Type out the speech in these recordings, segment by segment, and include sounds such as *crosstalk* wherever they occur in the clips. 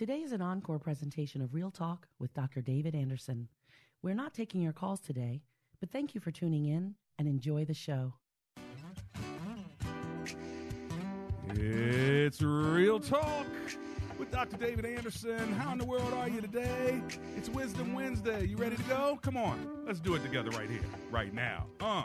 Today is an encore presentation of Real Talk with Dr. David Anderson. We're not taking your calls today, but thank you for tuning in and enjoy the show. It's Real Talk with Dr. David Anderson. How in the world are you today? It's Wisdom Wednesday. You ready to go? Come on, let's do it together right here, right now. Uh.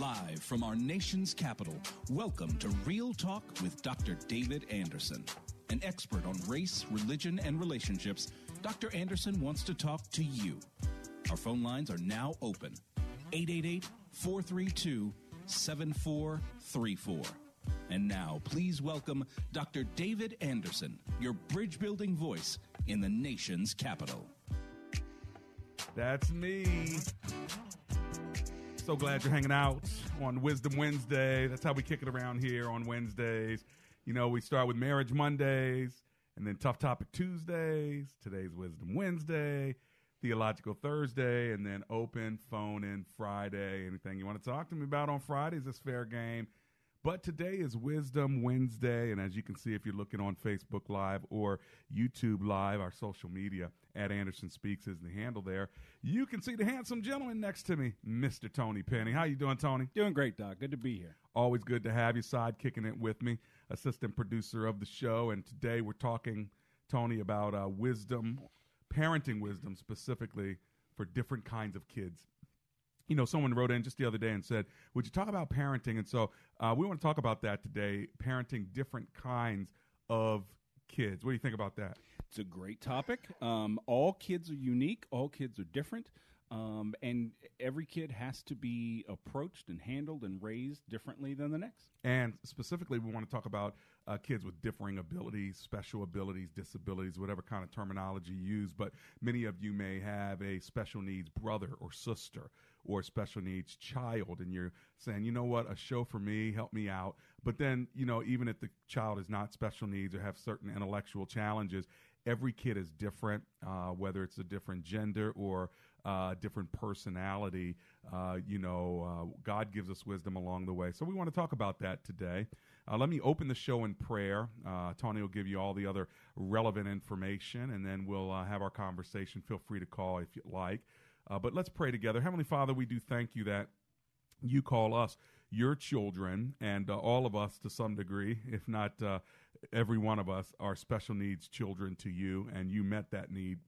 Live from our nation's capital, welcome to Real Talk with Dr. David Anderson. An expert on race, religion, and relationships, Dr. Anderson wants to talk to you. Our phone lines are now open 888 432 7434. And now, please welcome Dr. David Anderson, your bridge building voice in the nation's capital. That's me. So glad you're hanging out on Wisdom Wednesday. That's how we kick it around here on Wednesdays. You know, we start with Marriage Mondays and then Tough Topic Tuesdays. Today's Wisdom Wednesday, Theological Thursday, and then Open Phone In Friday. Anything you want to talk to me about on Fridays is fair game. But today is Wisdom Wednesday, and as you can see, if you're looking on Facebook Live or YouTube Live, our social media at Anderson Speaks is the handle there. You can see the handsome gentleman next to me, Mr. Tony Penny. How you doing, Tony? Doing great, Doc. Good to be here. Always good to have you side kicking it with me, assistant producer of the show. And today we're talking, Tony, about uh, wisdom, parenting wisdom specifically for different kinds of kids you know, someone wrote in just the other day and said, "Would you talk about parenting?" And so uh, we want to talk about that today, parenting different kinds of kids. What do you think about that? It's a great topic. Um, all kids are unique. All kids are different. Um, and every kid has to be approached and handled and raised differently than the next. And specifically, we want to talk about uh, kids with differing abilities, special abilities, disabilities, whatever kind of terminology you use. But many of you may have a special needs brother or sister or a special needs child, and you're saying, you know what, a show for me, help me out. But then, you know, even if the child is not special needs or have certain intellectual challenges, every kid is different, uh, whether it's a different gender or uh, different personality. Uh, you know, uh, God gives us wisdom along the way. So we want to talk about that today. Uh, let me open the show in prayer. Uh, Tony will give you all the other relevant information, and then we'll uh, have our conversation. Feel free to call if you like. but let's pray together. Heavenly Father, we do thank you that you call us your children, and all of us to some degree, if not every one of us, are special needs children to you, and you met that need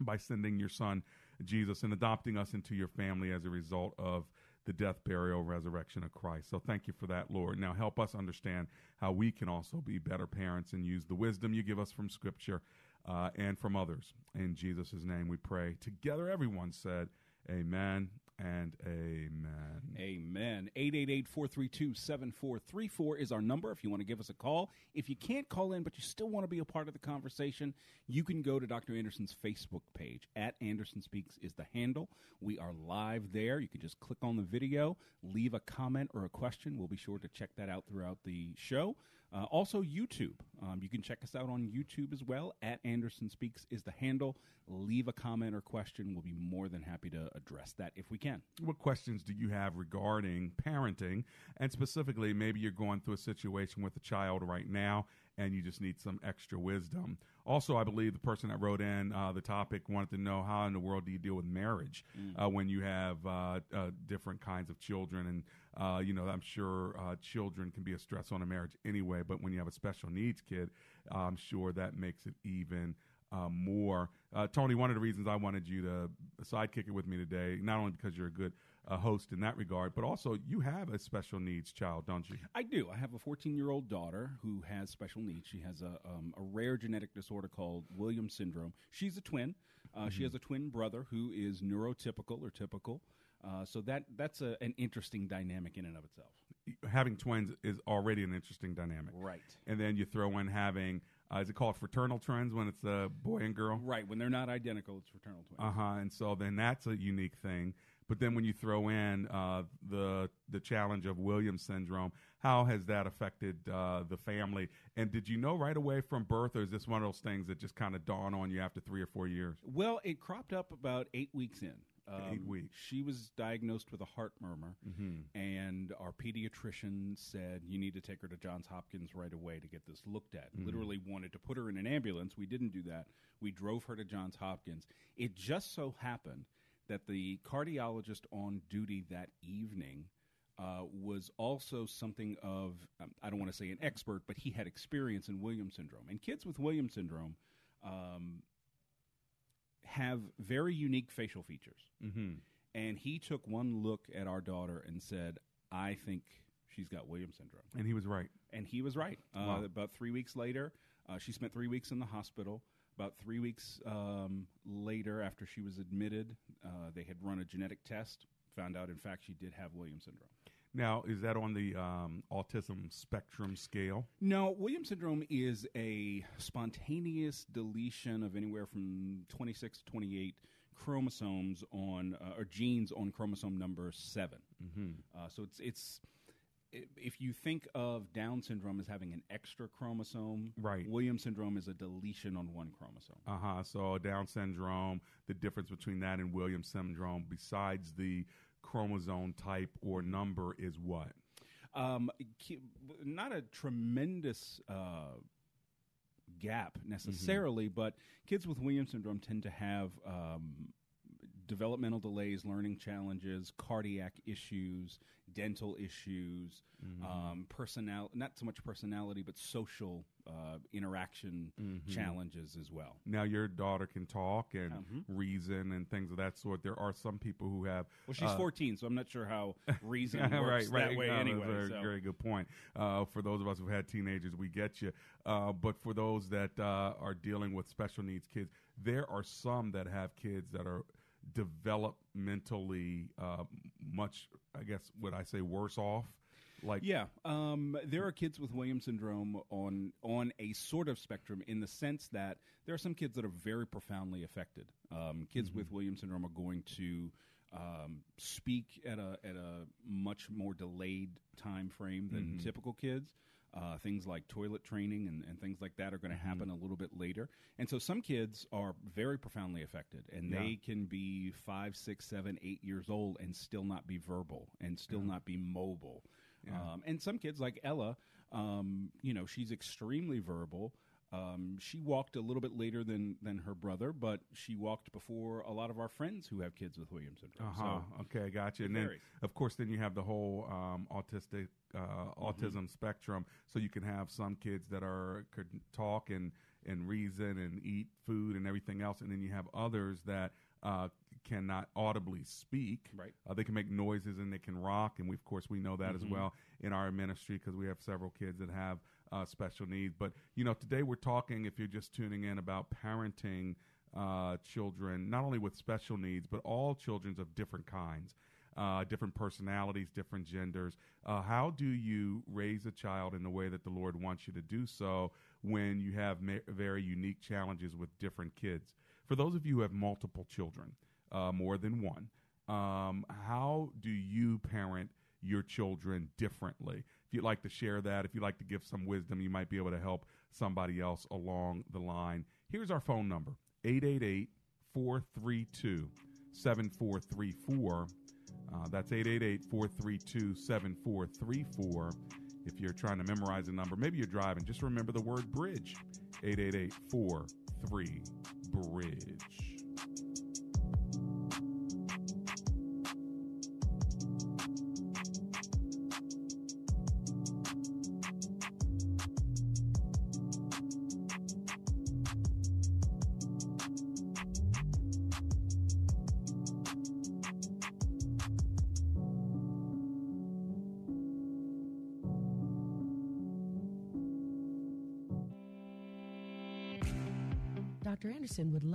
by sending your son Jesus and adopting us into your family as a result of the death, burial, resurrection of Christ. So thank you for that, Lord. Now help us understand how we can also be better parents and use the wisdom you give us from Scripture uh, and from others. In Jesus' name we pray. Together, everyone said, Amen and amen. Amen. 888-432-7434 is our number if you want to give us a call. If you can't call in but you still want to be a part of the conversation, you can go to Dr. Anderson's Facebook page. At Anderson Speaks is the handle. We are live there. You can just click on the video, leave a comment or a question. We'll be sure to check that out throughout the show. Uh, also, YouTube. Um, you can check us out on YouTube as well. At Anderson Speaks is the handle. Leave a comment or question. We'll be more than happy to address that if we can. What questions do you have regarding parenting? And specifically, maybe you're going through a situation with a child right now and you just need some extra wisdom. Also, I believe the person that wrote in uh, the topic wanted to know how in the world do you deal with marriage mm. uh, when you have uh, uh different kinds of children and uh, you know, I'm sure uh, children can be a stress on a marriage anyway, but when you have a special needs kid, I'm sure that makes it even uh, more. Uh, Tony, one of the reasons I wanted you to sidekick it with me today, not only because you're a good uh, host in that regard, but also you have a special needs child, don't you? I do. I have a 14 year old daughter who has special needs. She has a, um, a rare genetic disorder called Williams syndrome. She's a twin. Mm-hmm. She has a twin brother who is neurotypical or typical. Uh, so that that's a, an interesting dynamic in and of itself. Having twins is already an interesting dynamic, right? And then you throw in having Uh, is it called fraternal twins when it's a boy and girl? Right. When they're not identical, it's fraternal twins. Uh huh. And so then that's a unique thing. But then when you throw in uh, the the challenge of Williams syndrome, how has that affected uh, the family? And did you know right away from birth, or is this one of those things that just kind of dawn on you after three or four years? Well, it cropped up about eight weeks in. Um, Eight weeks. She was diagnosed with a heart murmur, and our pediatrician said, You need to take her to Johns Hopkins right away to get this looked at. Literally wanted to put her in an ambulance. We didn't do that. We drove her to Johns Hopkins. It just so happened that the cardiologist on duty that evening uh, was also something of, um, I don't want to say an expert, but he had experience in Williams syndrome. And kids with Williams syndrome, um, have very unique facial features. Mm-hmm. And he took one look at our daughter and said, I think she's got Williams syndrome. And he was right. And he was right. Uh, Wow. About three weeks later, uh, she spent three weeks in the hospital. About three weeks um, later, after she was admitted, uh, they had run a genetic test, found out, in fact, she did have Williams syndrome. Now, is that on the um, autism spectrum scale? No, Williams syndrome is a spontaneous deletion of anywhere from 26 to 28 chromosomes on uh, or genes on chromosome number 7 Mm-hmm. Uh, so it's it's if you think of Down syndrome as having an extra chromosome, Right. Williams syndrome is a deletion on one chromosome. Uh huh. So Down syndrome, the difference between that and Williams syndrome, besides the chromosome type or number, is what? Um, not a tremendous uh, gap necessarily, but kids with Williams syndrome tend to have um, developmental delays, learning challenges, cardiac issues, dental issues, um, personal not so much personality, but social uh, interaction challenges as well. Now, your daughter can talk and Mhm. reason and things of that sort. There are some people who have. Well, she's uh, 14, so I'm not sure how reason *laughs* right, works right. that way No, that's anyway. a very, so. very good point. Uh, for those of us who've had teenagers, we get you. Uh, but for those that uh, are dealing with special needs kids, there are some that have kids that are developmentally uh, much, I guess, would I say, worse off. Like, Yeah, um, there are kids with Williams syndrome on on a sort of spectrum in the sense that there are some kids that are very profoundly affected. Um, kids with Williams syndrome are going to um, speak at a at a much more delayed time frame than typical kids. Uh, things like toilet training and, and things like that are going to happen a little bit later. And so some kids are very profoundly affected, and Yeah. they can be five, six, seven, eight years old and still not be verbal and still not be mobile. Um, and some kids, like Ella, um, you know, she's extremely verbal. Um, she walked a little bit later than than her brother, but she walked before a lot of our friends who have kids with Williams syndrome. Uh huh. So okay, gotcha. And then, of course, then you have the whole um, autistic uh, autism spectrum. So you can have some kids that are could talk and and reason and eat food and everything else, and then you have others that uh, cannot audibly speak. Right. Uh, they can make noises and they can rock, and we of course we know that as well in our ministry because we have several kids that have uh, special needs. But you know, today we're talking. If you're just tuning in about parenting uh, children, not only with special needs, but all children of different kinds, uh, different personalities, different genders. Uh, how do you raise a child in the way that the Lord wants you to do so when you have ma- very unique challenges with different kids? For those of you who have multiple children, uh, more than one, um, how do you parent your children differently? You'd like to share that, if you'd like to give some wisdom, you might be able to help somebody else along the line. Here's our phone number 888 432 7434. Uh, That's 888 432 7434. If you're trying to memorize a number, maybe you're driving, just remember the word bridge 888 43 Bridge.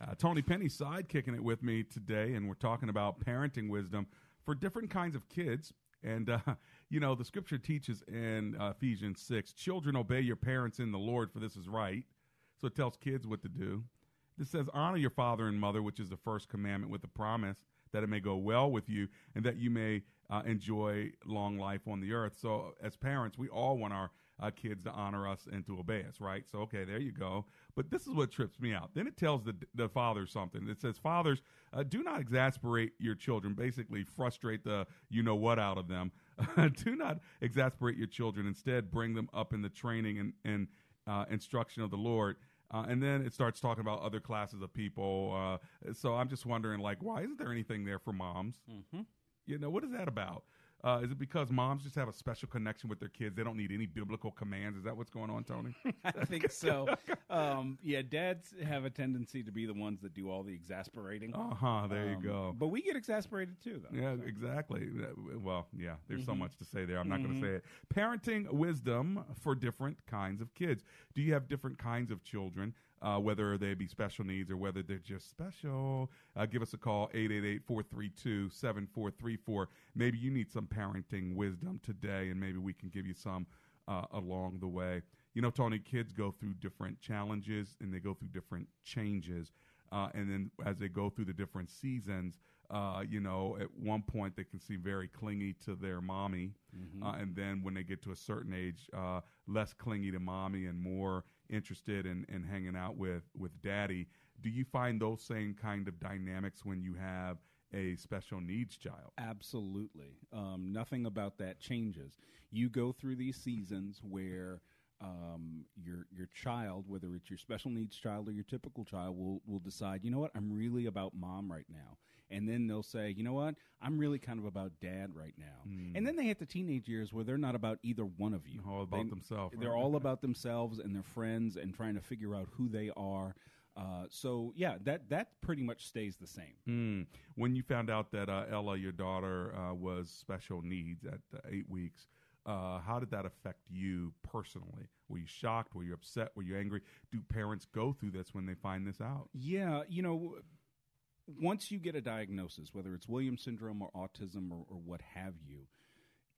Uh, Tony Penny side kicking it with me today, and we're talking about parenting wisdom for different kinds of kids. And, uh, *laughs* you know, the scripture teaches in uh, Ephesians 6 children, obey your parents in the Lord, for this is right. So it tells kids what to do. It says, honor your father and mother, which is the first commandment, with the promise that it may go well with you and that you may uh, enjoy long life on the earth. So, as parents, we all want our uh, kids to honor us and to obey us, right? So, okay, there you go. But this is what trips me out. Then it tells the the fathers something. It says, "Fathers, uh, do not exasperate your children. Basically, frustrate the you know what out of them. *laughs* do not exasperate your children. Instead, bring them up in the training and and uh, instruction of the Lord." Uh, and then it starts talking about other classes of people. Uh, so I'm just wondering, like, why isn't there anything there for moms? Mm-hmm. You know, what is that about? Uh, is it because moms just have a special connection with their kids? They don't need any biblical commands. Is that what's going on, Tony? *laughs* I think so. *laughs* um, yeah, dads have a tendency to be the ones that do all the exasperating. Uh huh. There Um, you go. But we get exasperated too, though. Yeah, exactly. Uh, Well, yeah, there's so Mhm. much to say there. I'm not going Mhm. to say it. Parenting wisdom for different kinds of kids. Do you have different kinds of children, uh, whether they be special needs or whether they're just special? Uh, give us a call, 888 432 7434. Maybe you need some parenting wisdom today, and maybe we can give you some uh, along the way. You know, Tony, kids go through different challenges and they go through different changes. Uh, and then as they go through the different seasons, uh, you know, at one point they can seem very clingy to their mommy, Mhm. uh, and then when they get to a certain age, uh, less clingy to mommy and more interested in, in hanging out with with daddy. Do you find those same kind of dynamics when you have a special needs child? Absolutely. Um, nothing about that changes. You go through these seasons where um, your your child, whether it's your special needs child or your typical child, will will decide. You know what? I'm really about mom right now. And then they'll say, you know what? I'm really kind of about dad right now. And then they hit the teenage years where they're not about either one of you. All about They- themselves, They're all about themselves and their friends and trying to figure out who they are. Uh, so yeah, that that pretty much stays the same. Mm. When you found out that uh, Ella, your daughter, uh, was special needs at uh, eight weeks, uh, how did that affect you personally? Were you shocked? Were you upset? Were you angry? Do parents go through this when they find this out? Yeah, you know, once you get a diagnosis, whether it's Williams syndrome or autism or, or what have you,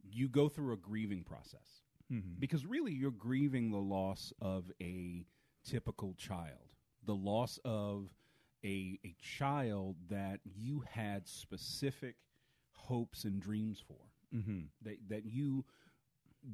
you go through a grieving process Mhm. because really you're grieving the loss of a typical child, the loss of a a child that you had specific hopes and dreams for Mm-hmm. that that you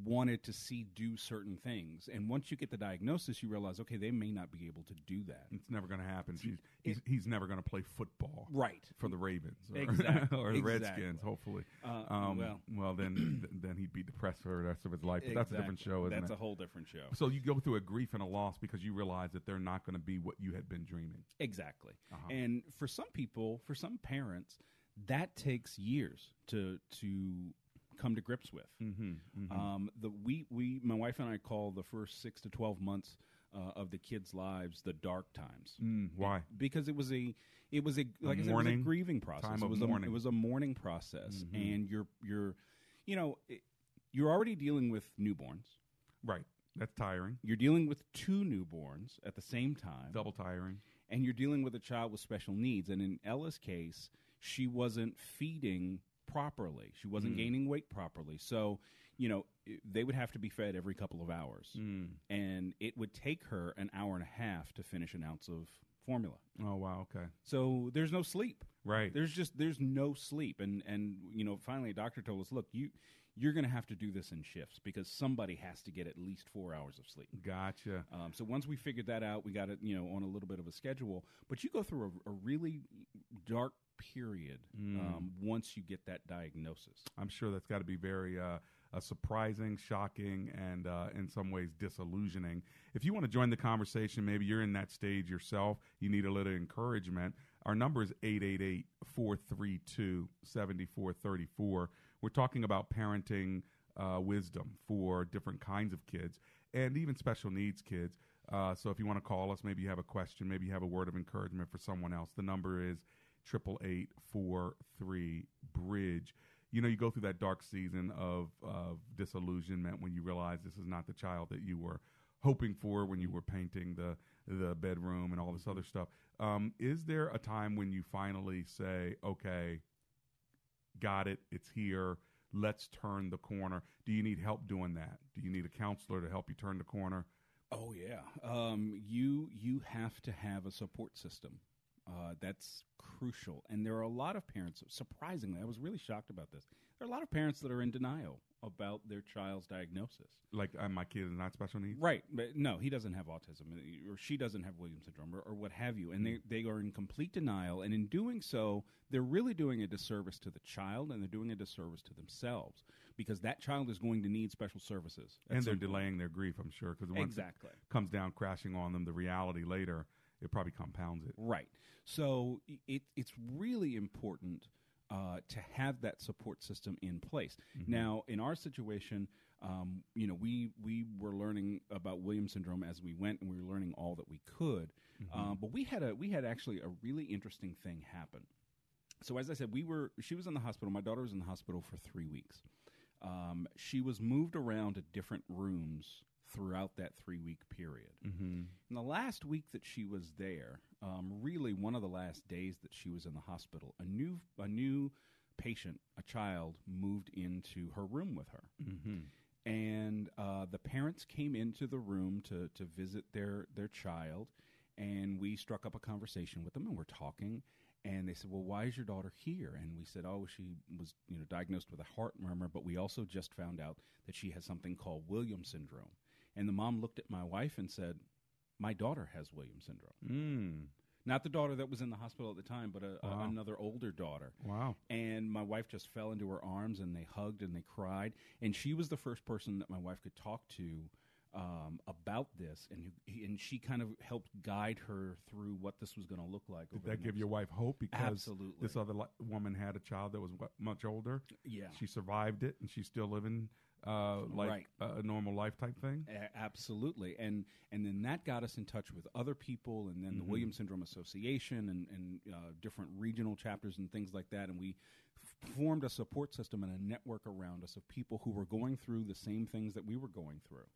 wanted to see do certain things and once you get the diagnosis you realize okay they may not be able to do that It's never going to happen. She's, he's, he's never going to play football, Right. For the Ravens, or, Exactly. *laughs* or the Exactly. Redskins. Hopefully, Uh, um, well. well, then *clears throat* then he'd be depressed for the rest of his life. But that's a different show, isn't That's it? a whole different show. So you go through a grief and a loss because you realize that they're not going to be what you had been dreaming. Exactly. Uh-huh. And for some people, for some parents, that takes years to to come to grips with. Mm-hmm, Um, the we we my wife and I call the first six to twelve months uh, of the kids' lives the dark times. Mm, why? Because it was a it was a like I said, it was a grieving process. Time it of was mourning. A, it was a mourning process, Mhm. and you're you're you know it, you're already dealing with newborns. Right. That's tiring. You're dealing with two newborns at the same time. Double tiring. And you're dealing with a child with special needs. And in Ella's case, she wasn't feeding properly. She wasn't Mm. gaining weight properly. So, you know, they would have to be fed every couple of hours. Mm. And it would take her an hour and a half to finish an ounce of formula. Oh wow. Okay. So there's no sleep. Right. There's just there's no sleep. And and you know, finally a doctor told us, look, you you're going to have to do this in shifts because somebody has to get at least four hours of sleep. Gotcha. Um, so once we figured that out, we got it, you know, on a little bit of a schedule. But you go through a, a really dark period Mm. um, once you get that diagnosis. I'm sure that's got to be very uh, uh, surprising, shocking, and uh, in some ways disillusioning. If you want to join the conversation, maybe you're in that stage yourself, you need a little encouragement. Our number is 888 432 7434. We're talking about parenting uh, wisdom for different kinds of kids and even special needs kids. Uh, so if you want to call us, maybe you have a question, maybe you have a word of encouragement for someone else. The number is triple eight four three bridge. You know, you go through that dark season of of disillusionment when you realize this is not the child that you were hoping for when you were painting the the bedroom and all this other stuff. Um, is there a time when you finally say, "Okay, got it, it's here. Let's turn the corner." Do you need help doing that? Do you need a counselor to help you turn the corner? Oh yeah, um, you you have to have a support system. Uh, that's crucial, and there are a lot of parents. Surprisingly, I was really shocked about this. There are a lot of parents that are in denial about their child's diagnosis. Like, uh, my kid is not special needs. Right, but no, he doesn't have autism, or she doesn't have Williams syndrome, or, or what have you, and they they are in complete denial. And in doing so, they're really doing a disservice to the child, and they're doing a disservice to themselves because that child is going to need special services, and they're point. delaying their grief. I'm sure because once Exactly. it comes down crashing on them, the reality later it probably compounds it. Right. So it, it's really important uh, to have that support system in place. Mm-hmm. Now, in our situation, um, you know, we we were learning about Williams syndrome as we went, and we were learning all that we could. Mm-hmm. Um, but we had a we had actually a really interesting thing happen. So as I said, we were she was in the hospital. My daughter was in the hospital for three weeks. Um, she was moved around to different rooms throughout that three week period. Mm-hmm. In the last week that she was there, um, really one of the last days that she was in the hospital, a new a new patient, a child, moved into her room with her, Mm-hmm. and uh, the parents came into the room to to visit their their child, and we struck up a conversation with them, and we're talking. And they said, "Well, why is your daughter here?" And we said, "Oh, she was, you know, diagnosed with a heart murmur, but we also just found out that she has something called Williams syndrome." And the mom looked at my wife and said, "My daughter has Williams syndrome." Mm. Not the daughter that was in the hospital at the time, but a, a- another older daughter. Wow. And my wife just fell into her arms and they hugged and they cried. And she was the first person that my wife could talk to um, about this. And, and she kind of helped guide her through what this was going to look like. Did that give your wife hope? Because Absolutely. this other li- woman had a child that was what, much older. Yeah. She survived it, and she's still living uh, like Right. a, a normal life type thing. A- absolutely, and and then that got us in touch with other people, and then the Mhm. Williams Syndrome Association, and and uh, different regional chapters and things like that, and we f- formed a support system and a network around us of people who were going through the same things that we were going through.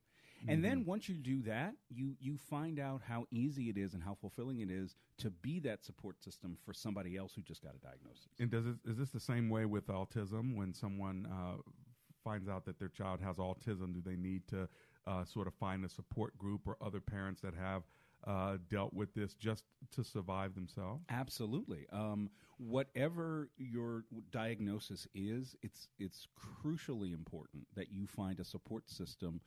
And then once you do that, you you find out how easy it is and how fulfilling it is to be that support system for somebody else who just got a diagnosis. And does it, is this the same way with autism? When someone uh, finds out that their child has autism, do they need to uh, sort of find a support group or other parents that have uh, dealt with this just to survive themselves? Absolutely. Um, whatever your diagnosis is, it's it's crucially important that you find a support system.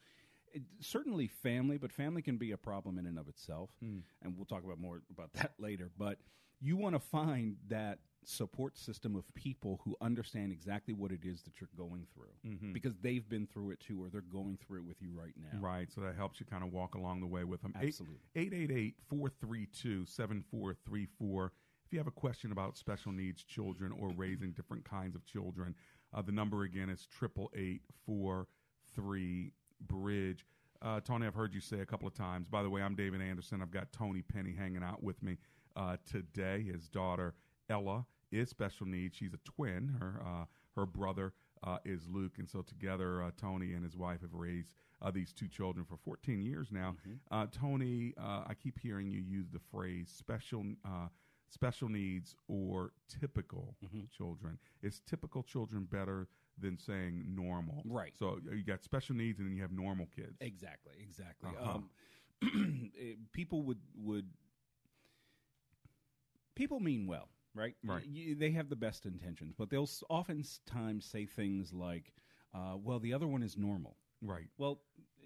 It- certainly, family, but family can be a problem in and of itself, and we'll talk about more about that *laughs* later. But you want to find that support system of people who understand exactly what it is that you're going through Mhm. because they've been through it too, or they're going through it with you right now. Right, so that helps you kind of walk along the way with them. Absolutely. 888 432 7434. If you have a question about special needs children or raising *clears throat* different kinds of children, uh, the number again is 888 Bridge. Uh, Tony, I've heard you say a couple of times. By the way, I'm David Anderson. I've got Tony Penny hanging out with me uh, today. His daughter Ella is special needs. She's a twin. Her uh, her brother uh, is Luke, and so together, uh, Tony and his wife have raised uh, these two children for 14 years now. Uh, Tony, uh, I keep hearing you use the phrase special. Uh, Special needs or typical children. Is typical children better than saying normal? Right. So you got special needs and then you have normal kids. Exactly, exactly. Uh-huh. Um, *clears throat* people would would people mean well, right? Right. Y- they have the best intentions, but they'll oftentimes say things like, uh, "Well, the other one is normal." Right. Well, eh,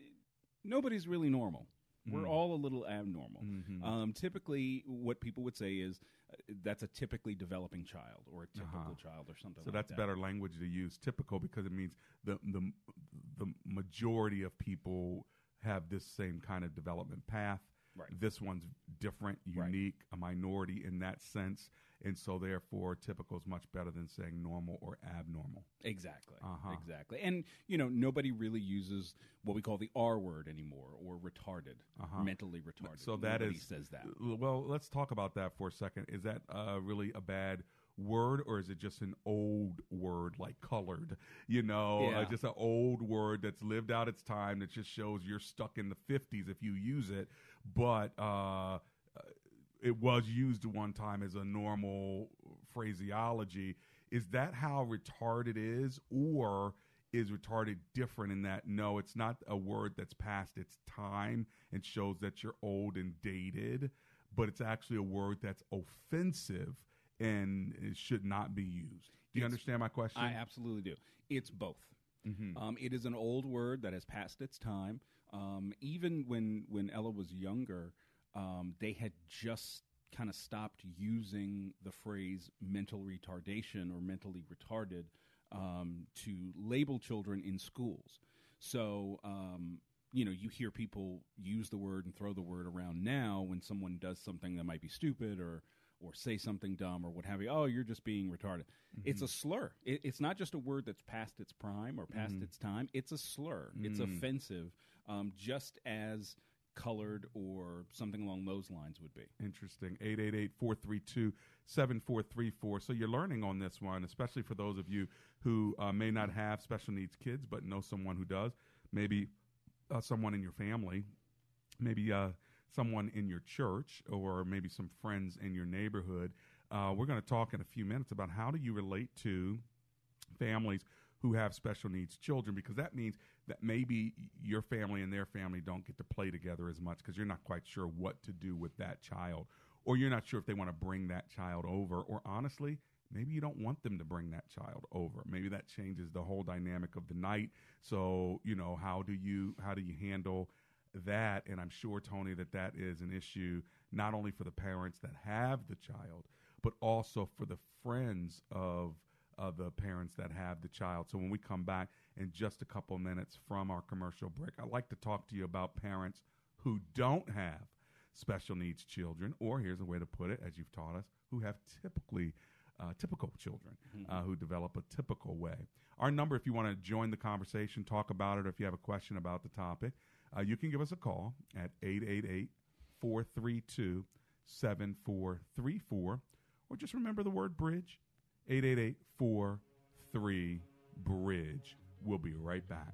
nobody's really normal. We're Mm. all a little abnormal. Mhm. Um, typically, what people would say is uh, that's a typically developing child or a typical Uh-huh. child or something. So like that's that. better language to use. Typical because it means the the the majority of people have this same kind of development path. Right. This one's different, Right. unique, a minority in that sense, and so therefore typical is much better than saying normal or abnormal. Exactly. Uh-huh. Exactly. And you know, nobody really uses what we call the R word anymore, or retarded, Uh-huh. mentally retarded. So that Nobody is says that. Well, let's talk about that for a second. Is that uh, really a bad word, or is it just an old word like colored? You know, uh, just an old word that's lived out its time that just shows you're stuck in the '50s if you use it. But uh, it was used one time as a normal phraseology. Is that how retarded is, or is retarded different in that no, it's not a word that's past its time and shows that you're old and dated, but it's actually a word that's offensive and it should not be used. Do you It's- understand my question? I absolutely do. It's both. Mhm. Um, it is an old word that has passed its time. Um, even when when Ella was younger, um, they had just kind of stopped using the phrase mental retardation or mentally retarded um, to label children in schools. So um, you know, you hear people use the word and throw the word around now when someone does something that might be stupid or or say something dumb or what have you. Oh, you're just being retarded. It's a slur. It, it's not just a word that's past its prime or past Mhm. its time. It's a slur. It's Mm. offensive, um, just as colored or something along those lines would be. Interesting. 888-432-7434. So you're learning on this one, especially for those of you who uh, may not have special needs kids, but know someone who does. Maybe uh, someone in your family, maybe uh, someone in your church, or maybe some friends in your neighborhood. Uh, we're going to talk in a few minutes about how do you relate to families who have special needs children because that means that maybe your family and their family don't get to play together as much because you're not quite sure what to do with that child or you're not sure if they want to bring that child over or honestly maybe you don't want them to bring that child over. Maybe that changes the whole dynamic of the night. So you know how do you how do you handle that? And i'm sure tony that that is an issue not only for the parents that have the child but also for the friends of uh, the parents that have the child. So when we come back in just a couple minutes from our commercial break, I'd like to talk to you about parents who don't have special needs children, or here's a way to put it, as you've taught us, who have typically uh, typical children uh, who develop a typical way. Our number, if you want to join the conversation, talk about it, or if you have a question about the topic, uh, you can give us a call at 888 432 7434, or just remember the word bridge 888 43 Bridge. We'll be right back.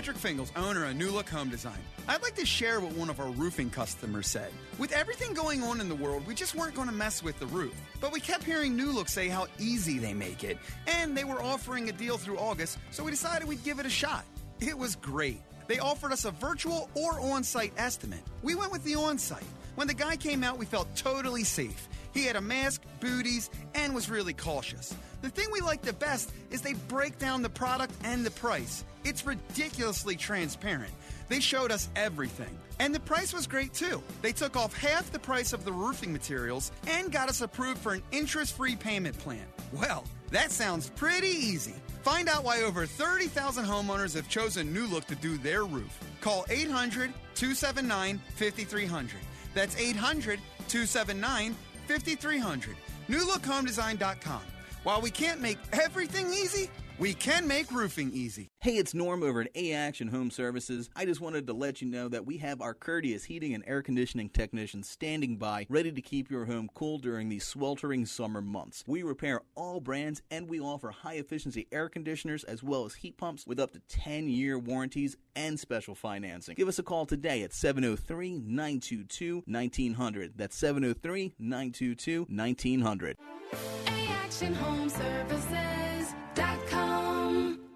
Patrick Fingles, owner of New Look Home Design. I'd like to share what one of our roofing customers said. With everything going on in the world, we just weren't going to mess with the roof. But we kept hearing New Look say how easy they make it, and they were offering a deal through August, so we decided we'd give it a shot. It was great. They offered us a virtual or on site estimate. We went with the on site. When the guy came out, we felt totally safe. He had a mask, booties, and was really cautious. The thing we like the best is they break down the product and the price. It's ridiculously transparent. They showed us everything. And the price was great too. They took off half the price of the roofing materials and got us approved for an interest free payment plan. Well, that sounds pretty easy. Find out why over 30,000 homeowners have chosen New Look to do their roof. Call 800 279 5300. That's 800 279 5300. NewLookHomeDesign.com. While we can't make everything easy, we can make roofing easy. Hey, it's Norm over at A Action Home Services. I just wanted to let you know that we have our courteous heating and air conditioning technicians standing by, ready to keep your home cool during these sweltering summer months. We repair all brands and we offer high efficiency air conditioners as well as heat pumps with up to 10 year warranties and special financing. Give us a call today at 703 922 1900. That's 703 922 1900. ActionHomeServices.com.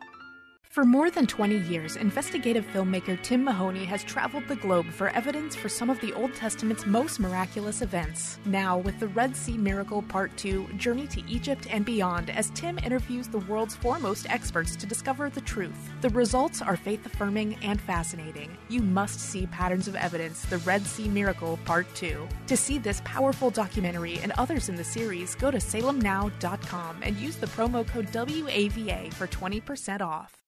For more than 20 years, investigative filmmaker Tim Mahoney has traveled the globe for evidence for some of the Old Testament's most miraculous events. Now, with the Red Sea Miracle Part 2 Journey to Egypt and Beyond, as Tim interviews the world's foremost experts to discover the truth. The results are faith affirming and fascinating. You must see Patterns of Evidence The Red Sea Miracle Part 2. To see this powerful documentary and others in the series, go to salemnow.com and use the promo code WAVA for 20% off.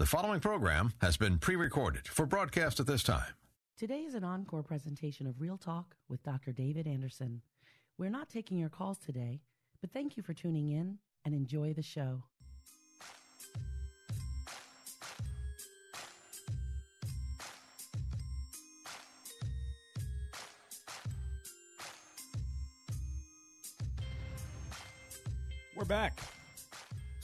The following program has been pre recorded for broadcast at this time. Today is an encore presentation of Real Talk with Dr. David Anderson. We're not taking your calls today, but thank you for tuning in and enjoy the show. We're back.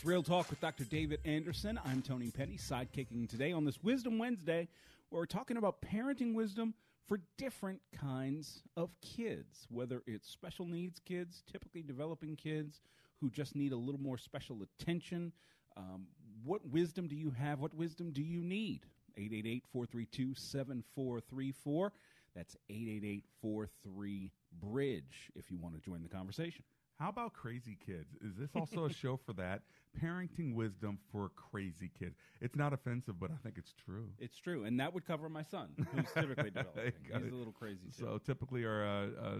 Real Talk with Dr. David Anderson. I'm Tony Penny, sidekicking today on this Wisdom Wednesday, where we're talking about parenting wisdom for different kinds of kids, whether it's special needs kids, typically developing kids who just need a little more special attention. Um, what wisdom do you have? What wisdom do you need? 888 432 7434. That's 888 43 Bridge if you want to join the conversation. How about crazy kids? Is this also a show for that? Parenting wisdom for crazy kids. It's not offensive, but I think it's true. It's true, and that would cover my son, who's typically *laughs* developing. He's it. a little crazy too. So typically, or uh, uh,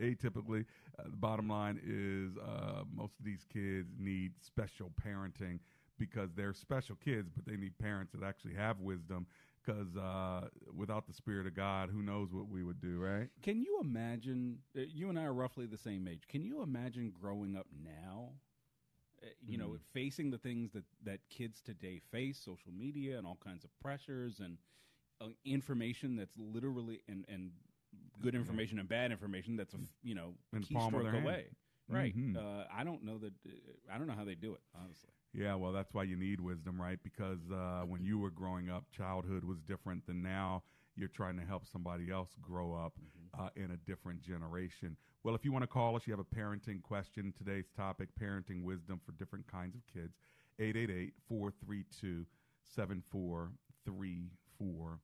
atypically, uh, the bottom line is uh, most of these kids need special parenting because they're special kids, but they need parents that actually have wisdom. Because uh, without the spirit of God, who knows what we would do, right? Can you imagine? Uh, you and I are roughly the same age. Can you imagine growing up now? Uh, you know, Mhm. facing the things that that kids today face, social media and all kinds of pressures and uh, information that's literally and and good information and bad information that's a you know In the palm of their keystroke hand. away. Right. Mhm. Uh, I don't know that. Uh, I don't know how they do it. Honestly. Yeah, well, that's why you need wisdom, right? Because uh, when you were growing up, childhood was different than now. You're trying to help somebody else grow up uh, in a different generation. Well, if you want to call us, you have a parenting question. Today's topic parenting wisdom for different kinds of kids. 888 432 7434.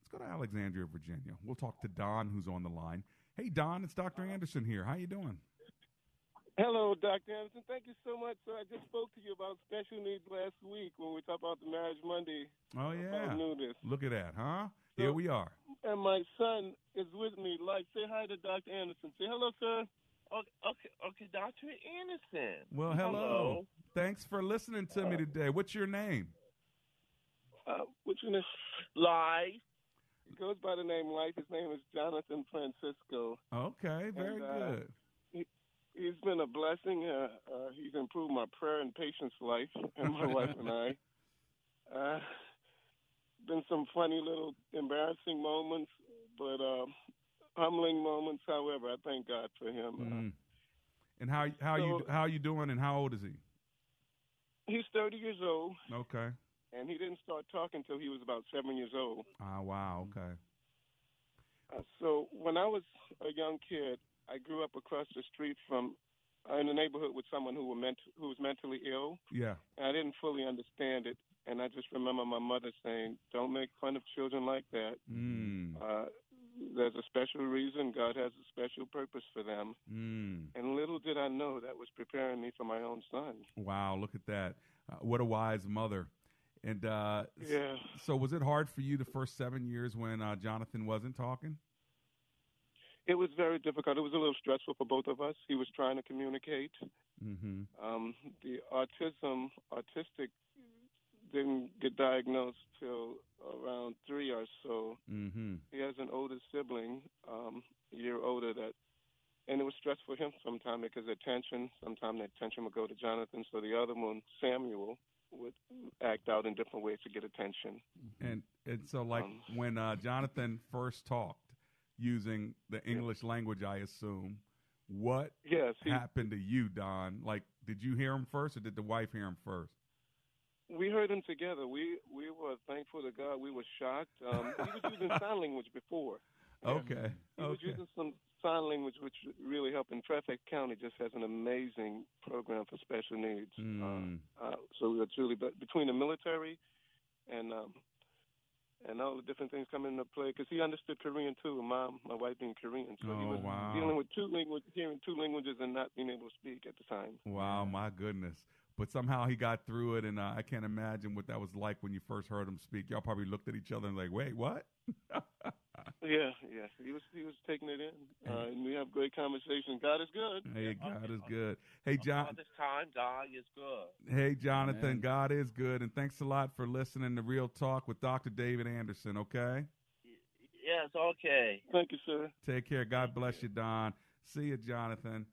Let's go to Alexandria, Virginia. We'll talk to Don, who's on the line. Hey, Don, it's Dr. Anderson here. How you doing? Hello, Dr. Anderson. Thank you so much. So I just spoke to you about special needs last week when we talked about the Marriage Monday. Oh, yeah. About newness. Look at that, huh? Here we are. And my son is with me. Like, say hi to Dr. Anderson. Say hello, sir. Okay, okay, okay, Dr. Anderson. Well, hello. Thanks for listening to me today. What's your name? Uh, what's your name? Life. He goes by the name Life. His name is Jonathan Francisco. Okay, very And, uh, good. He, he's been a blessing. Uh, uh, he's improved my prayer and patience life, *laughs* and my wife and I. Uh, been some funny little embarrassing moments, but uh, humbling moments. However, I thank God for him. Uh, Mm. And how how you So- how you doing? And how old is he? he's 30 years old, Okay. and he didn't start talking until he was about seven years old. Ah, wow. Okay. Uh, so when I was a young kid, I grew up across the street from uh, in a neighborhood with someone who were ment- who was mentally ill. Yeah. And I didn't fully understand it, and I just remember my mother saying, "Don't make fun of children like that. Mm. Uh, there's a special reason. God has a special purpose for them." Mm. And little did I know that was preparing me for my own son. Wow. Look at that. Uh, what a wise mother. And uh, Yeah. So was it hard for you the first seven years when uh, Jonathan wasn't talking? It was very difficult. It was a little stressful for both of us. He was trying to communicate. Mm-hmm. Um, the autism, autistic, didn't get diagnosed till around three or so. Mm-hmm. He has an older sibling, um, a year older, that, and it was stressful for him sometimes because attention, sometimes the attention would go to Jonathan, so the other one, Samuel, would act out in different ways to get attention. And and so like when uh, Jonathan first talked using the English language, I assume. What Yes, he- happened to you, Don? Like, did you hear him first, or did the wife hear him first? We heard him together. We we were thankful to God. We were shocked. Um, he was using *laughs* sign language before. Okay. He was Okay. using some sign language, which really helped. And Fairfax County just has an amazing program for special needs. Mm. Uh, uh, so we are truly, but between the military and um, and all the different things coming into play, because he understood Korean too. and My my wife being Korean, so he Oh, was wow. dealing with two language, hearing two languages, and not being able to speak at the time. Wow, my goodness. But somehow he got through it, and uh, I can't imagine what that was like when you first heard him speak. Y'all probably looked at each other and like, wait, what? *laughs* *laughs* Yeah, yeah. He was he was taking it in, uh, and we have great conversation. God is good. Hey, God is good. Hey, John. All this time, God is good. Hey, Jonathan. Amen. God is good, and thanks a lot for listening to Real Talk with Dr. David Anderson. Okay. Yes, okay. Thank you, sir. Take care. God bless you, Don. See you, Jonathan.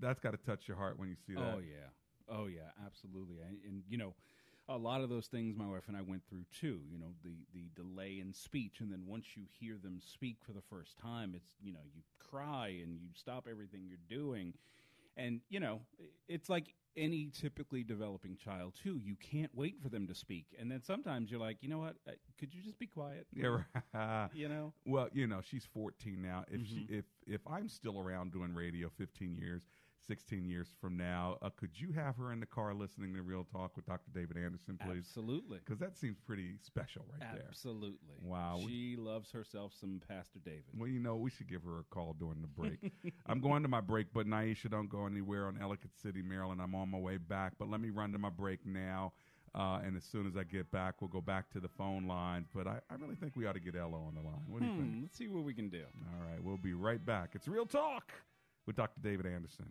That's got to touch your heart when you see that. Oh yeah, oh yeah, absolutely. And, and you know, a lot of those things my wife and I went through too. You know, the the delay in speech, and then once you hear them speak for the first time, it's you know you cry and you stop everything you're doing, and you know it's like any typically developing child too. You can't wait for them to speak, and then sometimes you're like, you know what? Uh, Could you just be quiet? Yeah. *laughs* You know? Well, you know, she's 14 now. If Mhm. she, if if I'm still around doing radio 15 years, 16 years from now, uh, could you have her in the car listening to Real Talk with Dr. David Anderson, please? Absolutely. Because that seems pretty special right there. Absolutely. Wow. She loves herself some Pastor David. Well, you know, we should give her a call during the break. *laughs* I'm going to my break, but Naisha, don't go anywhere on Ellicott City, Maryland. I'm on my way back, but let me run to my break now. Uh, and as soon as I get back, we'll go back to the phone line. But I, I really think we ought to get Ella on the line. What do you Hmm, think? let's see what we can do. All right, we'll be right back. It's Real Talk with Dr. David Anderson.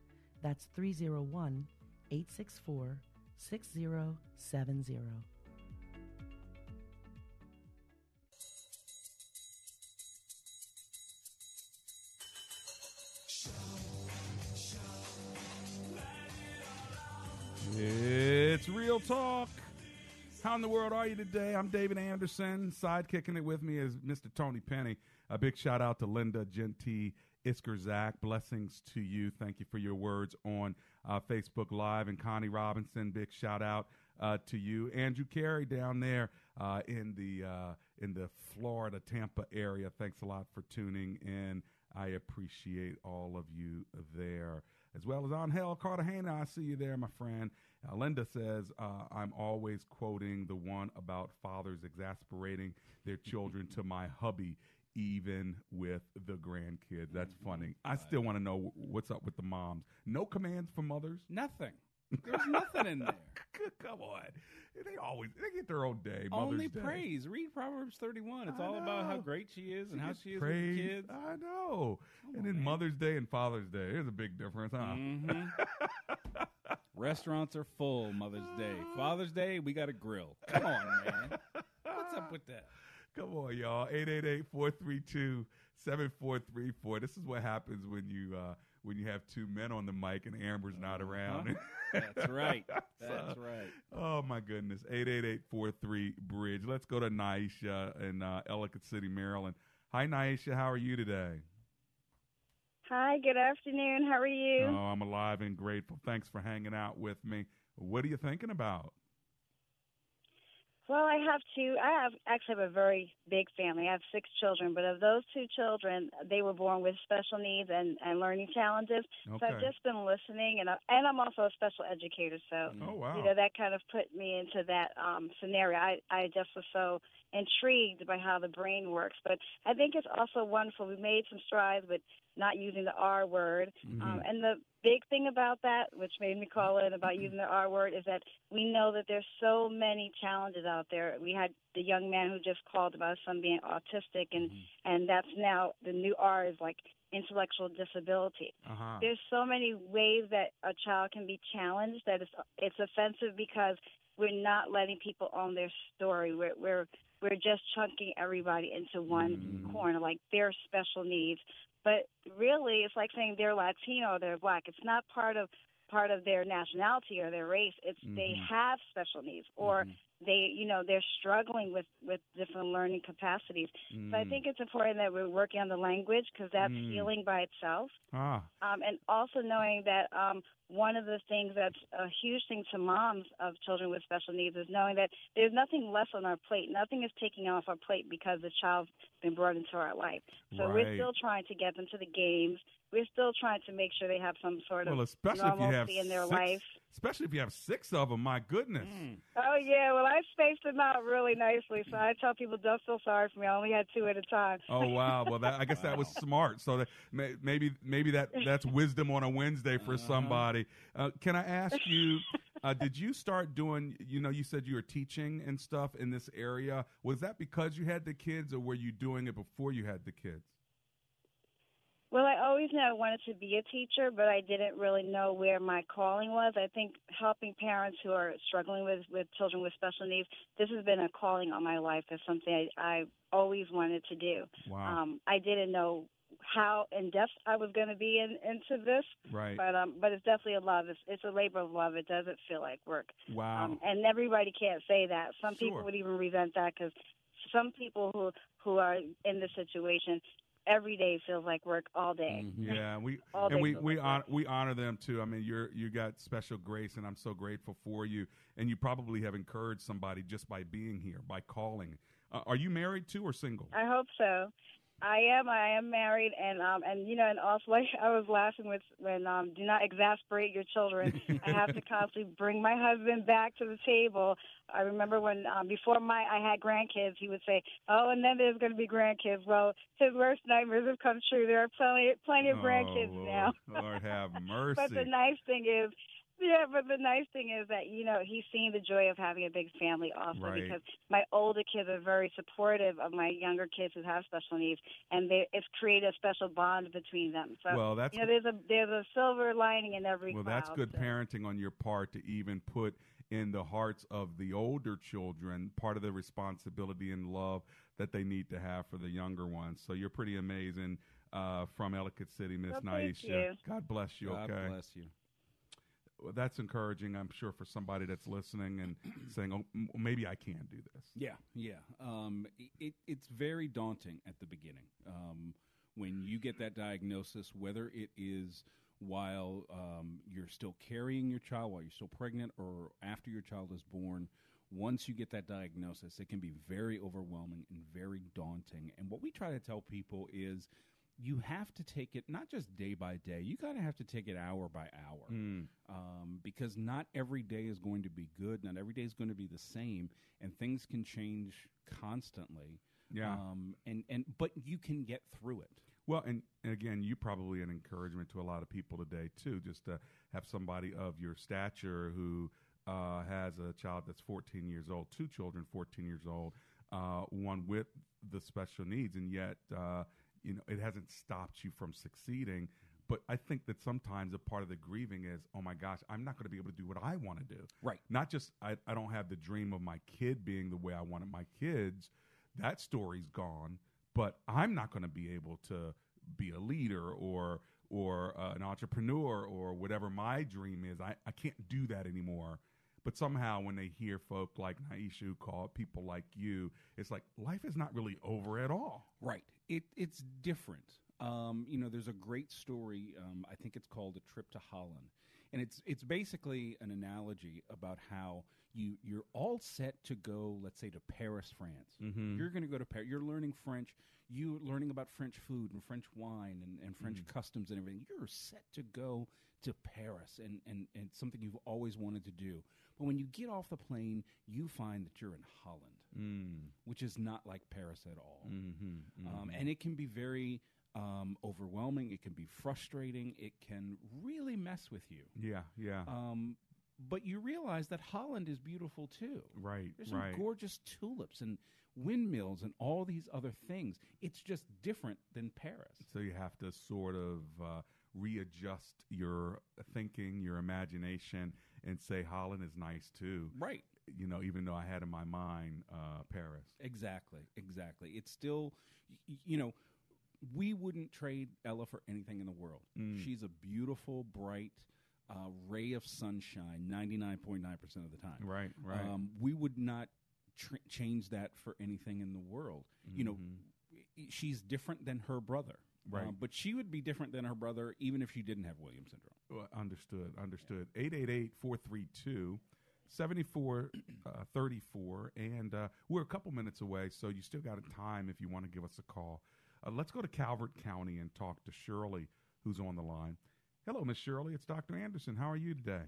That's 301 864 6070. It's Real Talk. How in the world are you today? I'm David Anderson. Sidekicking it with me is Mr. Tony Penny. A big shout out to Linda Gentee Isker Zach. Blessings to you. Thank you for your words on uh, Facebook Live. And Connie Robinson, big shout out uh, to you. Andrew Carey down there uh, in the uh, in the Florida Tampa area. Thanks a lot for tuning in. I appreciate all of you there. As well as Angel Cartagena, I see you there, my friend. Uh, Linda says, uh, I'm always quoting the one about fathers exasperating their children to my hubby, even with the grandkids. That's funny. I still want to know what's up with the moms. No commands for mothers? Nothing. There's nothing in there. *laughs* Come on. They always they get their own day. Mother's Only Day. praise. Read Proverbs 31. It's I all about how know. great she is and She how gets she is praised. with kids. I know. Come and on, then man. Mother's Day and Father's Day. There's a big difference, huh? Mhm. *laughs* Restaurants are full Mother's Day. Father's Day, we got a grill. Come on, man. What's up with that? Come on, y'all. 888-432-7434. This is what happens when you uh when you have two men on the mic and Amber's not around. Uh-huh. That's right. *laughs* So, That's right. Oh my goodness. 888-43 bridge. Let's go to Naisha in uh, Ellicott City, Maryland. Hi Naisha, how are you today? Hi, good afternoon. How are you? Oh, I'm alive and grateful. Thanks for hanging out with me. What are you thinking about? Well, I have two. I have actually have a very big family. I have six children, but of those two children, they were born with special needs and, and learning challenges. So I've just been listening, and I, and I'm also a special educator. So Oh, wow. you know that kind of put me into that um, scenario. I I just was so intrigued by how the brain works. But I think it's also wonderful. We made some strides with not using the R word, Mm-hmm. um, and the big thing about that, which made me call in about using the R word, is that we know that there's so many challenges out there. We had the young man who just called about his son being autistic, and and that's now the new R is like intellectual disability. Uh-huh. There's so many ways that a child can be challenged that it's it's offensive because we're not letting people own their story. We're we're we're just chunking everybody into one Mm-hmm. corner, like their special needs. But really, it's like saying they're Latino they're black. It's not part of part of their nationality or their race. It's they Mhm. have special needs or they you know they're struggling with with different learning capacities. So I Mm. think it's important that we're working on the language because that's Mm. healing by itself. Ah. Um, and also knowing that um, one of the things that's a huge thing to moms of children with special needs is knowing that there's nothing less on our plate. Nothing is taking off our plate because the child's been brought into our life. So we're still trying to get them to the games. We're still trying to make sure they have some sort of Well, especially if you have normalcy in their six, life. Especially if you have six of them. My goodness. Oh yeah, well I spaced them out really nicely, so I tell people don't feel sorry for me. I only had two at a time. Oh wow! Well, that, I guess that was *laughs* smart. So that may, maybe maybe that that's wisdom on a Wednesday for somebody. Uh, can I ask *laughs* you? Uh, did you start doing? You know, you said you were teaching and stuff in this area. Was that because you had the kids, or were you doing it before you had the kids? Well, I always knew I wanted to be a teacher, but I didn't really know where my calling was. I think helping parents who are struggling with with children with special needs, this has been a calling on my life. It's something I, I always wanted to do. Wow. Um, I didn't know how in depth I was going to be in, into this, Right. but um, but it's definitely a love. It's, it's a labor of love. It doesn't feel like work. Wow. Um, and everybody can't say that. Some Sure. people would even resent that because some people who who are in this situation every day feels like work all day. *laughs* Yeah, we All and we we like honor, we honor them too. I mean, you're you got special grace, and I'm so grateful for you. And you probably have encouraged somebody just by being here, by calling. Uh, are you married too or single? I hope so. I am. I am married, and um, and you know, and also like I was laughing with when um, do not exasperate your children. I have to *laughs* constantly bring my husband back to the table. I remember when um, before my I had grandkids, he would say, "Oh, and then there's going to be grandkids." Well, his worst nightmares have come true. There are plenty plenty of grandkids oh, Lord, now. Lord have mercy. *laughs* But the nice thing is, yeah, but the nice thing is that you know he's seeing the joy of having a big family also Right. because my older kids are very supportive of my younger kids who have special needs, and they, it's created a special bond between them. So Well, that's- you know there's a there's a silver lining in every well, cloud. that's good so. parenting on your part to even put in the hearts of the older children part of the responsibility and love that they need to have for the younger ones. So you're pretty amazing. Uh, from Ellicott City, Miss Well, Naisha. God bless you. God okay. bless you. That's encouraging, I'm sure, for somebody that's listening and *clears throat* saying, "Oh, m- maybe I can do this." Yeah, yeah. Um, it, it's very daunting at the beginning um, when you get that diagnosis, whether it is while um, you're still carrying your child, while you're still pregnant, or after your child is born. Once you get that diagnosis, it can be very overwhelming and very daunting. And what we try to tell people is you have to take it not just day by day, you kind of have to take it hour by hour Mm. um, because not every day is going to be good. Not every day is going to be the same, and things can change constantly. Yeah. Um, and and but you can get through it. Well, and, and again, you probably an encouragement to a lot of people today too, just to have somebody of your stature who uh, has a child that's 14 years old, two children 14 years old, uh, one with the special needs, and yet uh, you know it hasn't stopped you from succeeding. But I think that sometimes a part of the grieving is, oh my gosh, I'm not going to be able to do what I want to do. Right. Not just I, I don't have the dream of my kid being the way I wanted my kids. That story's gone. But I'm not going to be able to be a leader or or uh, an entrepreneur or whatever my dream is. I, I can't do that anymore. But somehow, when they hear folk like Naisha call people like you, it's like life is not really over at all. Right. It it's different. Um, you know, there's a great story. Um, I think it's called "A Trip to Holland," and it's it's basically an analogy about how you you're all set to go, let's say, to Paris, France. Mhm. You're going to go to Paris. You're learning French. You're learning about French food and French wine and, and French customs and everything. You're set to go to Paris and, and, and something you've always wanted to do. But when you get off the plane, you find that you're in Holland, Mm. which is not like Paris at all. Mm-hmm, Um, and it can be very um, overwhelming. It can be frustrating. It can really mess with you. Yeah, yeah. Um, but you realize that Holland is beautiful too. Right, There's some right. gorgeous tulips and windmills and all these other things. It's just different than Paris. So you have to sort of uh, readjust your thinking, your imagination, and say Holland is nice too. Right. You know, even though I had in my mind uh, Paris. Exactly, exactly. It's still, you know, we wouldn't trade Ella for anything in the world. Mm. She's a beautiful, bright uh, ray of sunshine 99.9% of the time. Right, right. Um, we would not tr- change that for anything in the world. You know, she's different than her brother. Mm-hmm. Right. Um, but she would be different than her brother even if she didn't have Williams syndrome. Well, understood. Understood. 888-432 7434 and uh, we're a couple minutes away so you still got a time if you want to give us a call uh, let's go to calvert county and talk to shirley who's on the line hello miss shirley it's dr anderson how are you today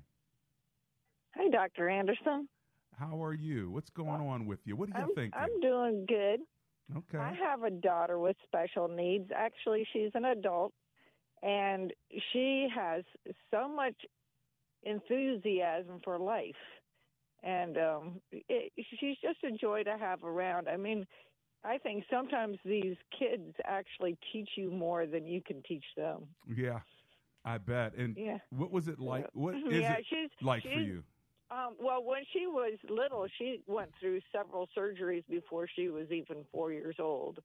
Hey, Dr. Anderson. how are you what's going on with you what do you I'm, thinking I'm doing good. Okay I have a daughter with special needs. Actually, she's an adult, and she has so much enthusiasm for life. And um, it, she's just a joy to have around. I mean, I think sometimes these kids actually teach you more than you can teach them. yeah i bet and Yeah. what was it like what is yeah, it she's like for you Um, well, when she was little, she went through several surgeries before she was even four years old,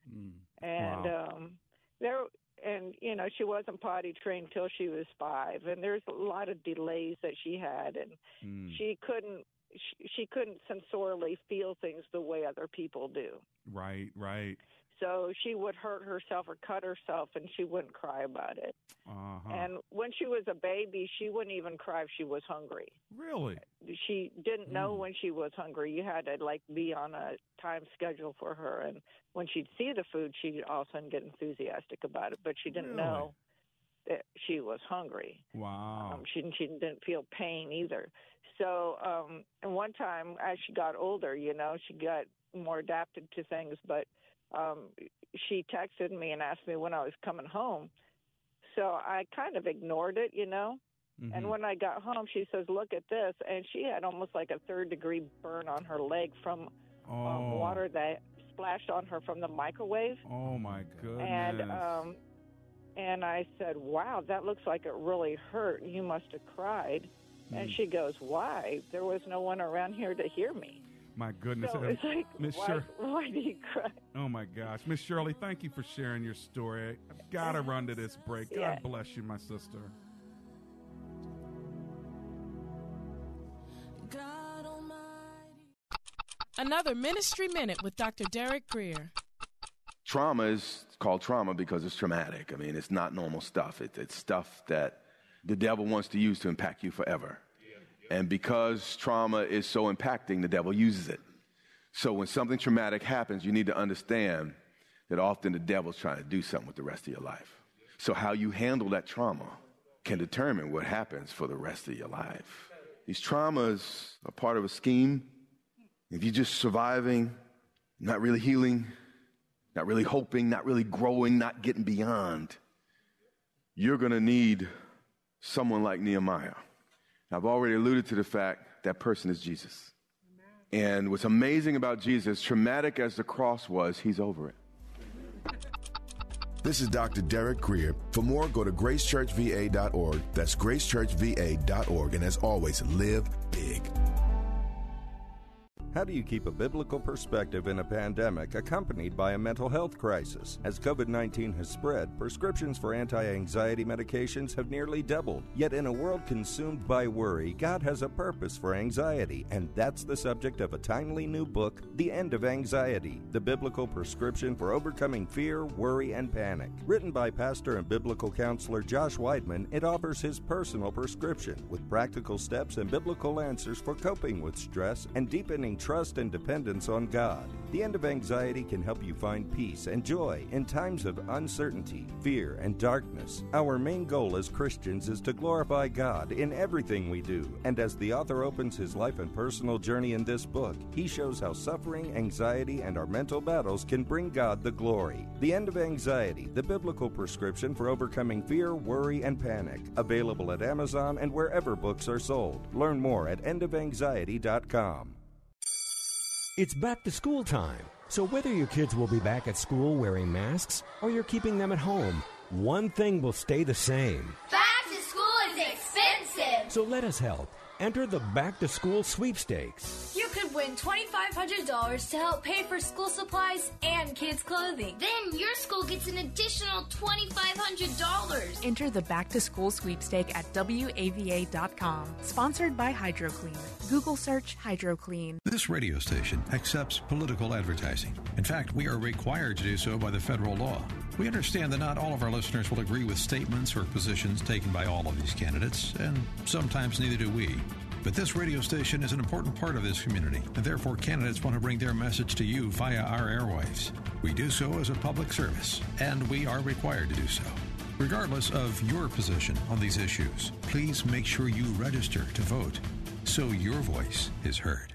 and Wow. um, there and you know she wasn't potty trained till she was five, and there's a lot of delays that she had, and Mm. she couldn't she, she couldn't sensorily feel things the way other people do. right right So she would hurt herself or cut herself, and she wouldn't cry about it. uh-huh And when she was a baby, she wouldn't even cry if she was hungry. really She didn't know Hmm. when she was hungry. You had to like be on a time schedule for her, and when she'd see the food, she'd all of a sudden get enthusiastic about it. But she didn't Really? know that she was hungry. wow Um, she, she didn't feel pain either. So, um, and one time as she got older, you know, she got more adapted to things. But um, she texted me and asked me when I was coming home. So I kind of ignored it, you know. Mm-hmm. And when I got home, she says, "Look at this," and she had almost like a third degree burn on her leg from um, Oh. water that splashed on her from the microwave. oh my goodness And um, and I said, "Wow, that looks like it really hurt. You must have cried." And Mm. she goes, "Why? There was no one around here to hear me." My goodness So it's like, Miss why, Shir- why do you cry? Oh my gosh, Miss Shirley, thank you for sharing your story. I've got to run to this break. God Yeah. bless you, my sister. Another Ministry Minute with Dr. Derek Grier. trauma is called trauma because it's traumatic. I mean, it's not normal stuff. It, it's stuff that the devil wants to use to impact you forever. And because trauma is so impacting, the devil uses it. So when something traumatic happens, you need to understand that often the devil's trying to do something with the rest of your life. So how you handle that trauma can determine what happens for the rest of your life. These traumas are part of a scheme. If you're just surviving, not really healing, not really hoping, not really growing, not getting beyond, you're going to need someone like Nehemiah. I've already alluded to the fact that person is Jesus. And what's amazing about Jesus, traumatic as the cross was, he's over it. This is Dr. Derek Grier. For more, go to gracechurchva.org. That's gracechurchva.org. And as always, live big. How do you keep a biblical perspective in a pandemic accompanied by a mental health crisis? As COVID 19 has spread, prescriptions for anti anxiety medications have nearly doubled. Yet, in a world consumed by worry, God has a purpose for anxiety, and that's the subject of a timely new book, The End of Anxiety The Biblical Prescription for Overcoming Fear, Worry, and Panic. Written by pastor and biblical counselor Josh Weidmann, it offers his personal prescription with practical steps and biblical answers for coping with stress and deepening trust and dependence on God. The End of Anxiety can help you find peace and joy in times of uncertainty, fear, and darkness. Our main goal as Christians is to glorify God in everything we do. And as the author opens his life and personal journey in this book, he shows how suffering, anxiety, and our mental battles can bring God the glory. The End of Anxiety, the biblical prescription for overcoming fear, worry, and panic. Available at Amazon and wherever books are sold. Learn more at endofanxiety.com. It's back to school time. So whether your kids will be back at school wearing masks or you're keeping them at home, one thing will stay the same. Back to school is expensive. So let us help. Enter the Back to School Sweepstakes. You could win $2,500 to help pay for school supplies and kids' clothing. Then your school gets an additional $2,500. Enter the Back to School sweepstake at WAVA.com. Sponsored by HydroClean. Google search HydroClean. This radio station accepts political advertising. In fact, we are required to do so by the federal law. We understand that not all of our listeners will agree with statements or positions taken by all of these candidates, and sometimes neither do we. But this radio station is an important part of this community, and therefore candidates want to bring their message to you via our airwaves. We do so as a public service, and we are required to do so. Regardless of your position on these issues, please make sure you register to vote so your voice is heard.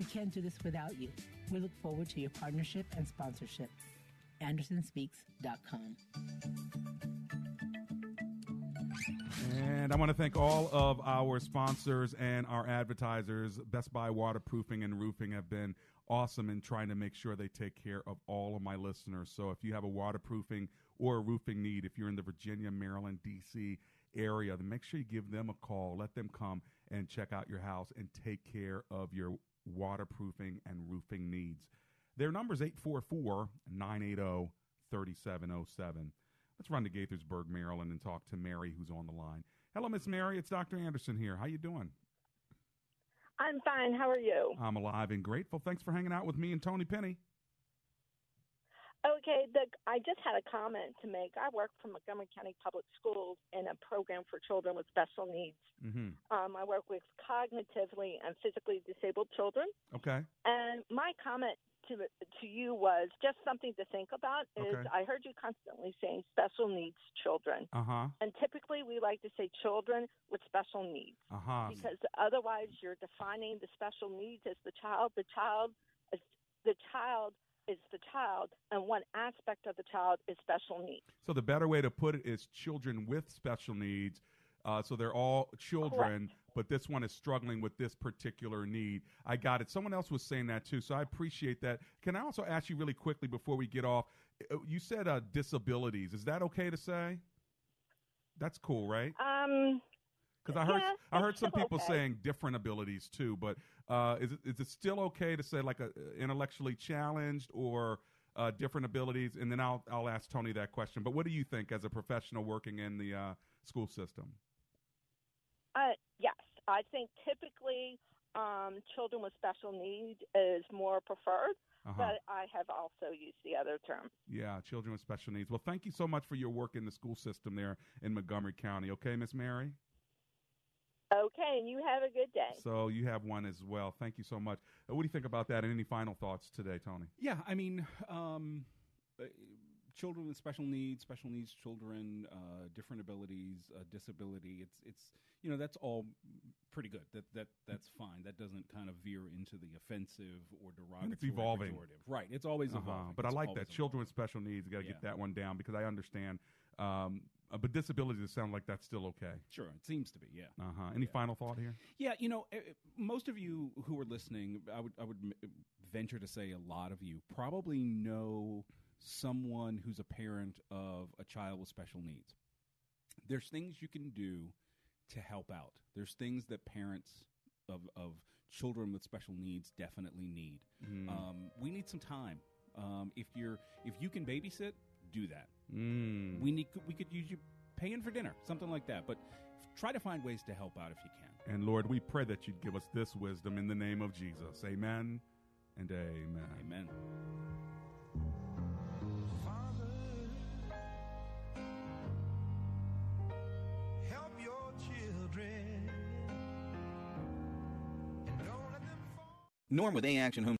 We can't do this without you. We look forward to your partnership and sponsorship. AndersonSpeaks.com. And I want to thank all of our sponsors and our advertisers. Best Buy Waterproofing and Roofing have been awesome in trying to make sure they take care of all of my listeners. So if you have a waterproofing or a roofing need, if you're in the Virginia, Maryland, D.C. area, then make sure you give them a call. Let them come and check out your house and take care of your waterproofing and roofing needs. Their number is 844 980 3707. Let's run to Gaithersburg, Maryland, and talk to Mary, who's on the line. Hello, Miss Mary. It's Dr. Anderson here. How you doing? I'm fine. How are you? I'm alive and grateful. Thanks for hanging out with me and Tony Penny. Okay, the, I just had a comment to make. I work for Montgomery County Public Schools in a program for children with special needs. Mm-hmm. Um, I work with cognitively and physically disabled children. Okay. And my comment to to you was just something to think about. Is Okay. I heard you constantly saying special needs children, Uh huh. and typically we like to say children with special needs Uh huh. because otherwise you're defining the special needs as the child. The child the child is the child, and one aspect of the child is special needs. So the better way to put it is children with special needs. Uh, so they're all children, but this one is struggling with this particular need. I got it. Someone else was saying that too, so I appreciate that. Can I also ask you really quickly before we get off? uh, You said uh, disabilities. Is that okay to say? That's cool, right? Um, Because I heard yeah, I heard some people okay. saying different abilities too. But uh, is it is it still okay to say like a intellectually challenged or uh, different abilities? And then I'll I'll ask Tony that question. But what do you think as a professional working in the uh, school system? Uh, yes, I think typically um, children with special needs is more preferred, Uh-huh. but I have also used the other term. Yeah, children with special needs. Well, thank you so much for your work in the school system there in Montgomery County. Okay, Miss Mary. Okay, and you have a good day. So you have one as well. Thank you so much. Uh, what do you think about that? And any final thoughts today, Tony? Yeah, I mean, um, uh, children with special needs, special needs children, uh, different abilities, uh, disability. It's it's you know that's all pretty good. That that that's fine. That doesn't kind of veer into the offensive or derogatory. It's evolving, pejorative. right? It's always Uh-huh. evolving. But I like always that children with special needs. Got to Yeah. get that one down because I understand. Um, uh, but disabilities, it sounds like that's still okay. Sure, it seems to be. Yeah. Uh huh. Any final thought here? Yeah, you know, eh, eh, most of you who are listening, I would I would m- venture to say a lot of you probably know someone who's a parent of a child with special needs. There's things you can do to help out. There's things that parents of of children with special needs definitely need. Mm. Um, we need some time. Um, if you're if you can babysit, do that. Mm. We need we could use you paying for dinner, something like that. But try to find ways to help out if you can. And Lord, we pray that you'd give us this wisdom in the name of Jesus. Amen and amen. Amen. Help your children. Norm with A Action Home